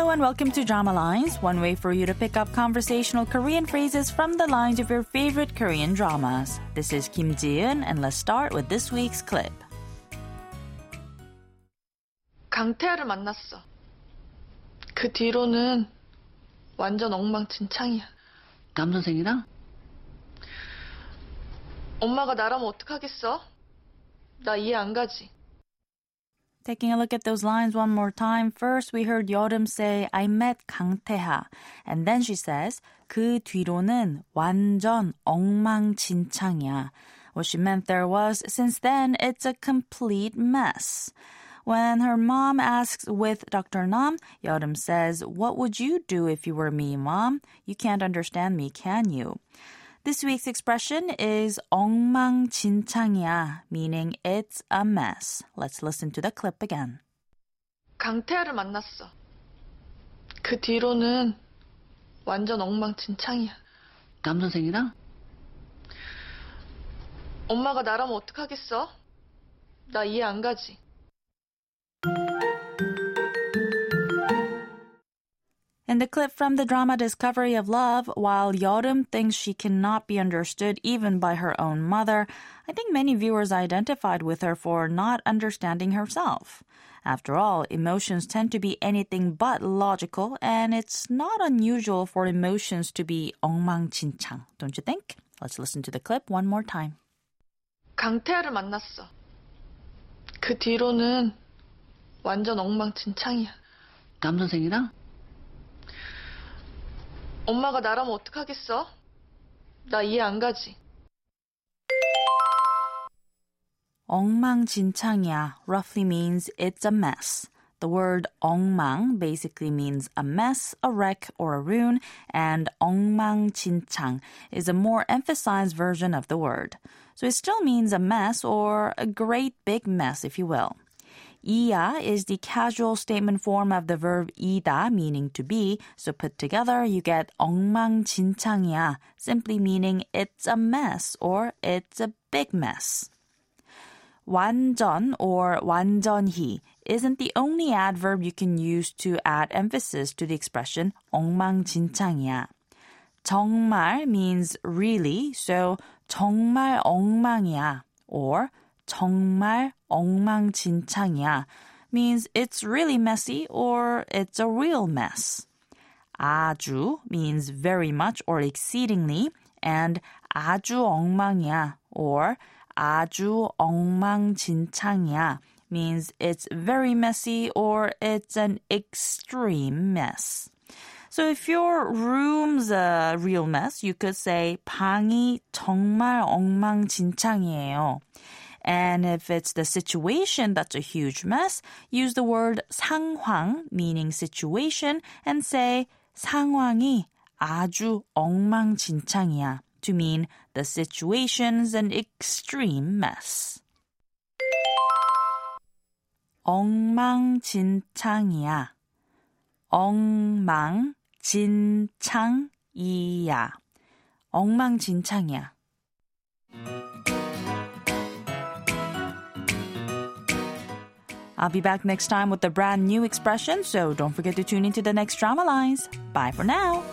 Hello and welcome to Drama Lines, one way for you to pick up conversational Korean phrases from the lines of your favorite Korean dramas. This is Kim Ji-eun and let's start with this week's clip. 강태하를 만났어. 그 뒤로는 완전 엉망진창이야. 남선생이랑? 엄마가 나라면 어떡하겠어? 나 이해 안 가지. Taking a look at those lines one more time. First, we heard Yeoreum say, I met 강태하. And then she says, 그 뒤로는 완전 엉망진창이야. What she meant there was, since then, it's a complete mess. When her mom asks with Dr. Nam, Yeoreum says, What would you do if you were me, mom? You can't understand me, can you? This week's expression is 엉망진창이야, meaning it's a mess. Let's listen to the clip again. 강태아를 만났어. 그 뒤로는 완전 엉망진창이야. 남 선생이랑? 엄마가 나라면 어떡하겠어? 나 이해 안 가지. In the clip from the drama Discovery of Love, while Yeorim thinks she cannot be understood even by her own mother, I think many viewers identified with her for not understanding herself. After all, emotions tend to be anything but logical, and it's not unusual for emotions to be 엉망진창, don't you think? Let's listen to the clip one more time. 강태하를 만났어. 그 뒤로는 완전 엉망진창이야. 남 엄마가 나라면 어떡하겠어? 나 이해 안 가지. 엉망진창이야 roughly means it's a mess. The word 엉망 basically means a mess, a wreck, or a ruin, and 엉망진창 is a more emphasized version of the word. So it still means a mess or a great big mess, if you will. 이야 is the casual statement form of the verb 이다, meaning to be. So put together, you get 엉망진창이야, simply meaning it's a mess or it's a big mess. 완전 or 완전히 isn't the only adverb you can use to add emphasis to the expression 엉망진창이야. 정말 means really, so 정말 엉망이야 or 정말 엉망진창이야 means it's really messy or it's a real mess. 아주 means very much or exceedingly and 아주 엉망이야 or 아주 엉망진창이야 means it's very messy or it's an extreme mess. So if your room's a real mess, you could say 방이 정말 엉망진창이에요. And if it's the situation that's a huge mess, use the word 상황, meaning situation, and say 상황이 아주 엉망진창이야 to mean the situation's an extreme mess. 엉망진창이야. 엉망진창이야. 엉망진창이야. I'll be back next time with a brand new expression, so don't forget to tune into the next drama lines. Bye for now.